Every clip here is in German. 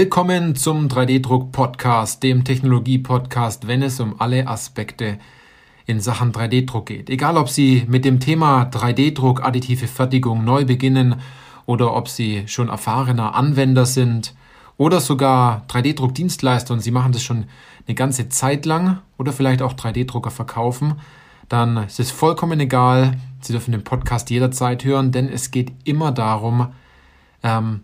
Willkommen zum 3D-Druck-Podcast, dem Technologie-Podcast, wenn es um alle Aspekte in Sachen 3D-Druck geht. Egal, ob Sie mit dem Thema 3D-Druck, additive Fertigung neu beginnen oder ob Sie schon erfahrener Anwender sind oder sogar 3D-Druck-Dienstleister und Sie machen das schon eine ganze Zeit lang oder vielleicht auch 3D-Drucker verkaufen, dann ist es vollkommen egal. Sie dürfen den Podcast jederzeit hören, denn es geht immer darum, ähm,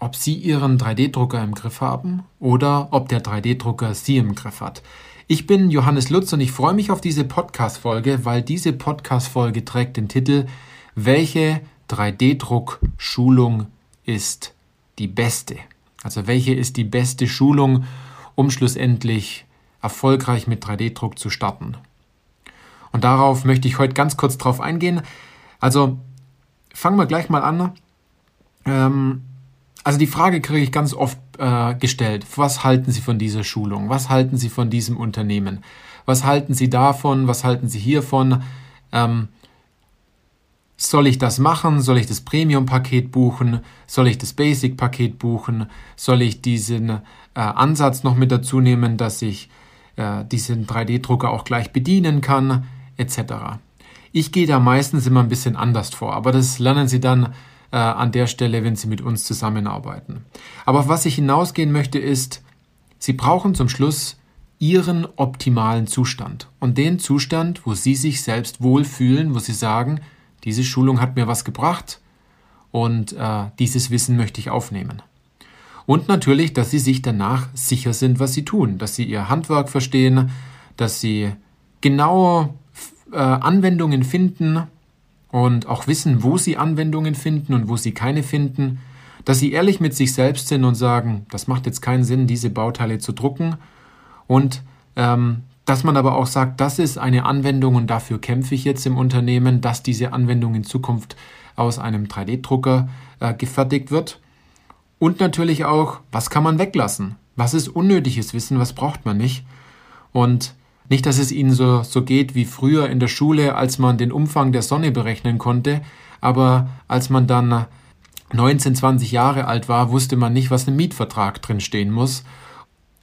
ob Sie Ihren 3D-Drucker im Griff haben oder ob der 3D-Drucker Sie im Griff hat. Ich bin Johannes Lutz und ich freue mich auf diese Podcast-Folge, weil diese Podcast-Folge trägt den Titel Welche 3D-Druck-Schulung ist die beste? Also welche ist die beste Schulung, um schlussendlich erfolgreich mit 3D-Druck zu starten? Und darauf möchte ich heute ganz kurz drauf eingehen. Also fangen wir gleich mal an. Ähm, also die Frage kriege ich ganz oft äh, gestellt. Was halten Sie von dieser Schulung? Was halten Sie von diesem Unternehmen? Was halten Sie davon? Was halten Sie hiervon? Ähm, soll ich das machen? Soll ich das Premium-Paket buchen? Soll ich das Basic-Paket buchen? Soll ich diesen äh, Ansatz noch mit dazu nehmen, dass ich äh, diesen 3D-Drucker auch gleich bedienen kann, etc. Ich gehe da meistens immer ein bisschen anders vor, aber das lernen Sie dann äh, an der Stelle, wenn Sie mit uns zusammenarbeiten. Aber auf was ich hinausgehen möchte, ist, Sie brauchen zum Schluss Ihren optimalen Zustand und den Zustand, wo Sie sich selbst wohlfühlen, wo Sie sagen, diese Schulung hat mir was gebracht und äh, dieses Wissen möchte ich aufnehmen. Und natürlich, dass Sie sich danach sicher sind, was Sie tun, dass Sie Ihr Handwerk verstehen, dass Sie genaue äh, Anwendungen finden, und auch wissen, wo sie Anwendungen finden und wo sie keine finden, dass sie ehrlich mit sich selbst sind und sagen, das macht jetzt keinen Sinn, diese Bauteile zu drucken und ähm, dass man aber auch sagt, das ist eine Anwendung und dafür kämpfe ich jetzt im Unternehmen, dass diese Anwendung in Zukunft aus einem 3D-Drucker äh, gefertigt wird. Und natürlich auch, was kann man weglassen? Was ist unnötiges Wissen? Was braucht man nicht? Und nicht, dass es Ihnen so, so geht wie früher in der Schule, als man den Umfang der Sonne berechnen konnte, aber als man dann 19, 20 Jahre alt war, wusste man nicht, was im Mietvertrag drin stehen muss.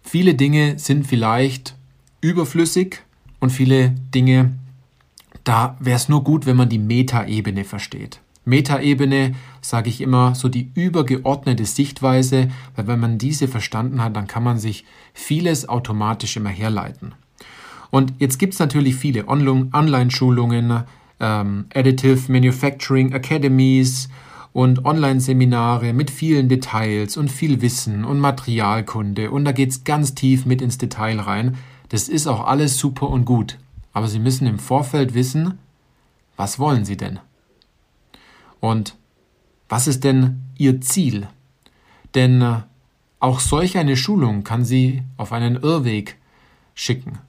Viele Dinge sind vielleicht überflüssig und viele Dinge, da wäre es nur gut, wenn man die Metaebene versteht. Metaebene, sage ich immer, so die übergeordnete Sichtweise, weil wenn man diese verstanden hat, dann kann man sich vieles automatisch immer herleiten. Und jetzt gibt es natürlich viele Online-Schulungen, ähm, Additive Manufacturing Academies und Online-Seminare mit vielen Details und viel Wissen und Materialkunde. Und da geht es ganz tief mit ins Detail rein. Das ist auch alles super und gut. Aber Sie müssen im Vorfeld wissen, was wollen Sie denn? Und was ist denn Ihr Ziel? Denn äh, auch solch eine Schulung kann Sie auf einen Irrweg schicken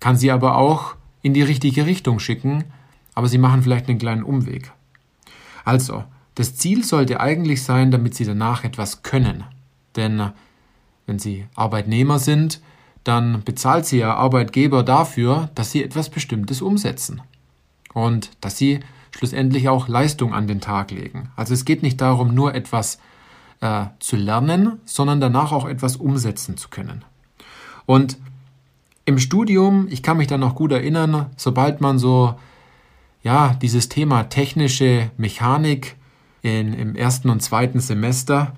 kann sie aber auch in die richtige Richtung schicken, aber sie machen vielleicht einen kleinen Umweg. Also, das Ziel sollte eigentlich sein, damit sie danach etwas können. Denn wenn sie Arbeitnehmer sind, dann bezahlt sie ihr Arbeitgeber dafür, dass sie etwas Bestimmtes umsetzen. Und dass sie schlussendlich auch Leistung an den Tag legen. Also es geht nicht darum, nur etwas äh, zu lernen, sondern danach auch etwas umsetzen zu können. Und im Studium, ich kann mich da noch gut erinnern, sobald man so, ja, dieses Thema technische Mechanik in, im ersten und zweiten Semester,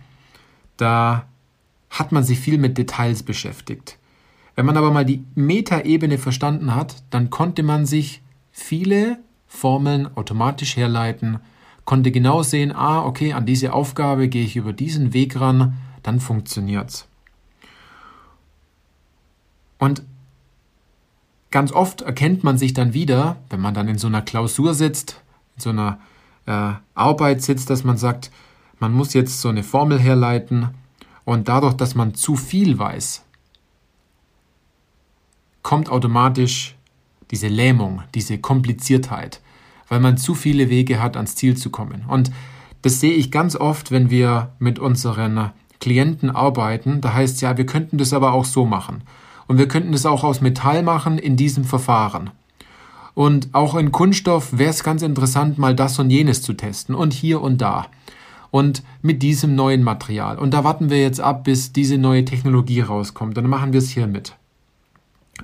da hat man sich viel mit Details beschäftigt. Wenn man aber mal die Metaebene verstanden hat, dann konnte man sich viele Formeln automatisch herleiten, konnte genau sehen, ah, okay, an diese Aufgabe gehe ich über diesen Weg ran, dann funktioniert's. Und Ganz oft erkennt man sich dann wieder, wenn man dann in so einer Klausur sitzt, in so einer äh, Arbeit sitzt, dass man sagt, man muss jetzt so eine Formel herleiten und dadurch, dass man zu viel weiß, kommt automatisch diese Lähmung, diese Kompliziertheit, weil man zu viele Wege hat, ans Ziel zu kommen. Und das sehe ich ganz oft, wenn wir mit unseren Klienten arbeiten. Da heißt es ja, wir könnten das aber auch so machen. Und wir könnten es auch aus Metall machen in diesem Verfahren. Und auch in Kunststoff wäre es ganz interessant, mal das und jenes zu testen und hier und da. und mit diesem neuen Material. Und da warten wir jetzt ab, bis diese neue Technologie rauskommt. Dann machen wir es hier mit.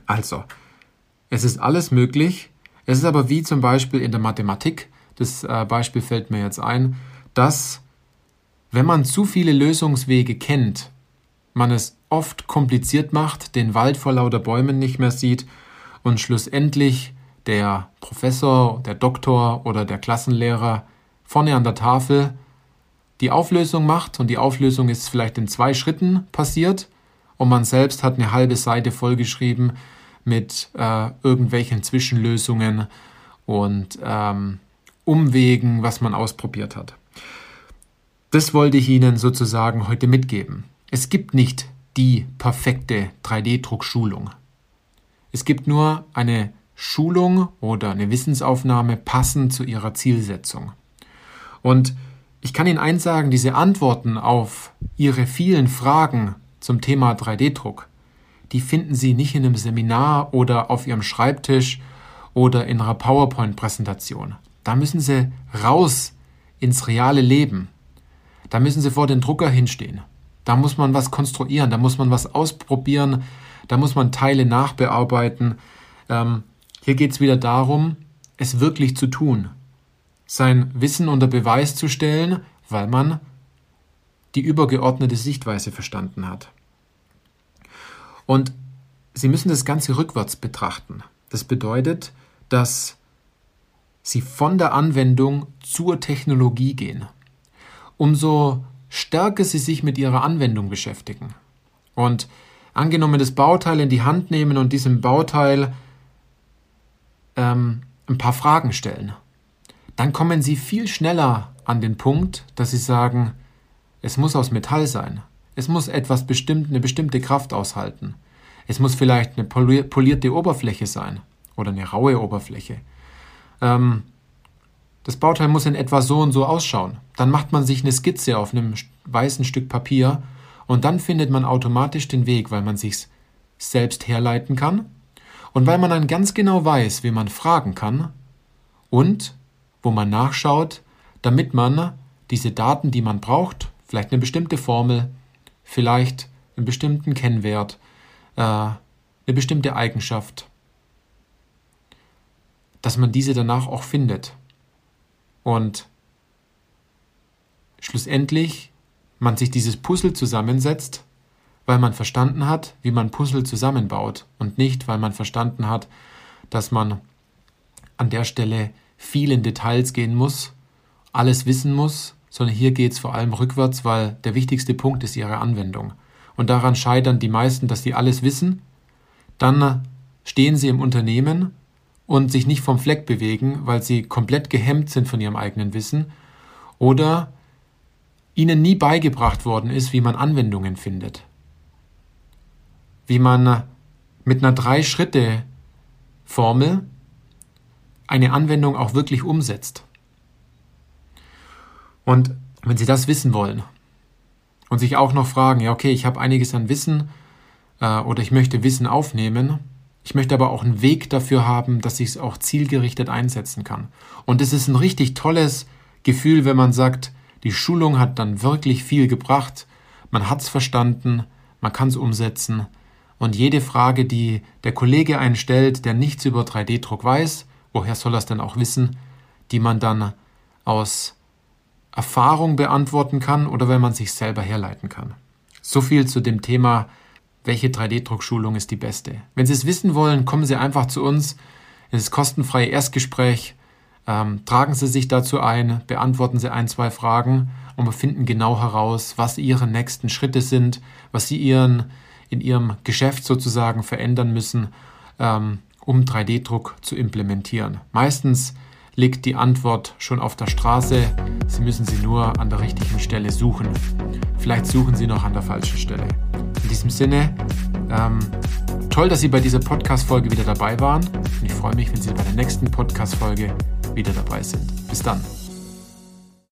Also, es ist alles möglich. Es ist aber wie zum Beispiel in der Mathematik, das äh, Beispiel fällt mir jetzt ein, dass wenn man zu viele Lösungswege kennt, man es oft kompliziert macht, den Wald vor lauter Bäumen nicht mehr sieht und schlussendlich der Professor, der Doktor oder der Klassenlehrer vorne an der Tafel die Auflösung macht und die Auflösung ist vielleicht in zwei Schritten passiert und man selbst hat eine halbe Seite vollgeschrieben mit äh, irgendwelchen Zwischenlösungen und ähm, Umwegen, was man ausprobiert hat. Das wollte ich Ihnen sozusagen heute mitgeben. Es gibt nicht die perfekte 3D-Druckschulung. Es gibt nur eine Schulung oder eine Wissensaufnahme passend zu Ihrer Zielsetzung. Und ich kann Ihnen eins sagen, diese Antworten auf Ihre vielen Fragen zum Thema 3D-Druck, die finden Sie nicht in einem Seminar oder auf Ihrem Schreibtisch oder in einer PowerPoint-Präsentation. Da müssen Sie raus ins reale Leben. Da müssen Sie vor den Drucker hinstehen. Da muss man was konstruieren, da muss man was ausprobieren, da muss man Teile nachbearbeiten. Ähm, hier geht es wieder darum, es wirklich zu tun, sein Wissen unter Beweis zu stellen, weil man die übergeordnete Sichtweise verstanden hat. Und Sie müssen das Ganze rückwärts betrachten. Das bedeutet, dass Sie von der Anwendung zur Technologie gehen. Umso stärker Sie sich mit Ihrer Anwendung beschäftigen und angenommen das Bauteil in die Hand nehmen und diesem Bauteil ähm, ein paar Fragen stellen dann kommen Sie viel schneller an den Punkt, dass Sie sagen, es muss aus Metall sein. Es muss etwas bestimmt, eine bestimmte Kraft aushalten. Es muss vielleicht eine polierte Oberfläche sein oder eine raue Oberfläche. Ähm, das Bauteil muss in etwa so und so ausschauen. Dann macht man sich eine Skizze auf einem weißen Stück Papier und dann findet man automatisch den Weg, weil man sich selbst herleiten kann und weil man dann ganz genau weiß, wie man fragen kann und wo man nachschaut, damit man diese Daten, die man braucht, vielleicht eine bestimmte Formel, vielleicht einen bestimmten Kennwert, äh, eine bestimmte Eigenschaft, dass man diese danach auch findet. Und schlussendlich man sich dieses Puzzle zusammensetzt, weil man verstanden hat, wie man Puzzle zusammenbaut und nicht, weil man verstanden hat, dass man an der Stelle viel in Details gehen muss, alles wissen muss, sondern hier geht es vor allem rückwärts, weil der wichtigste Punkt ist ihre Anwendung. Und daran scheitern die meisten, dass sie alles wissen, dann stehen sie im Unternehmen und sich nicht vom Fleck bewegen, weil sie komplett gehemmt sind von ihrem eigenen Wissen oder ihnen nie beigebracht worden ist, wie man Anwendungen findet. Wie man mit einer Drei-Schritte-Formel eine Anwendung auch wirklich umsetzt. Und wenn Sie das wissen wollen und sich auch noch fragen, ja, okay, ich habe einiges an Wissen äh, oder ich möchte Wissen aufnehmen, ich möchte aber auch einen Weg dafür haben, dass ich es auch zielgerichtet einsetzen kann. Und es ist ein richtig tolles Gefühl, wenn man sagt, die Schulung hat dann wirklich viel gebracht, man hat es verstanden, man kann es umsetzen. Und jede Frage, die der Kollege einstellt, der nichts über 3D-Druck weiß, woher soll er es denn auch wissen, die man dann aus Erfahrung beantworten kann oder wenn man sich selber herleiten kann. So viel zu dem Thema, welche 3D-Druckschulung ist die beste. Wenn Sie es wissen wollen, kommen Sie einfach zu uns in das kostenfreie Erstgespräch. Ähm, tragen Sie sich dazu ein, beantworten Sie ein, zwei Fragen und wir finden genau heraus, was Ihre nächsten Schritte sind, was Sie Ihren, in Ihrem Geschäft sozusagen verändern müssen. Ähm, um 3D-Druck zu implementieren. Meistens liegt die Antwort schon auf der Straße. Sie müssen sie nur an der richtigen Stelle suchen. Vielleicht suchen Sie noch an der falschen Stelle. In diesem Sinne, ähm, toll, dass Sie bei dieser Podcast-Folge wieder dabei waren. Und ich freue mich, wenn Sie bei der nächsten Podcast-Folge wieder dabei sind. Bis dann.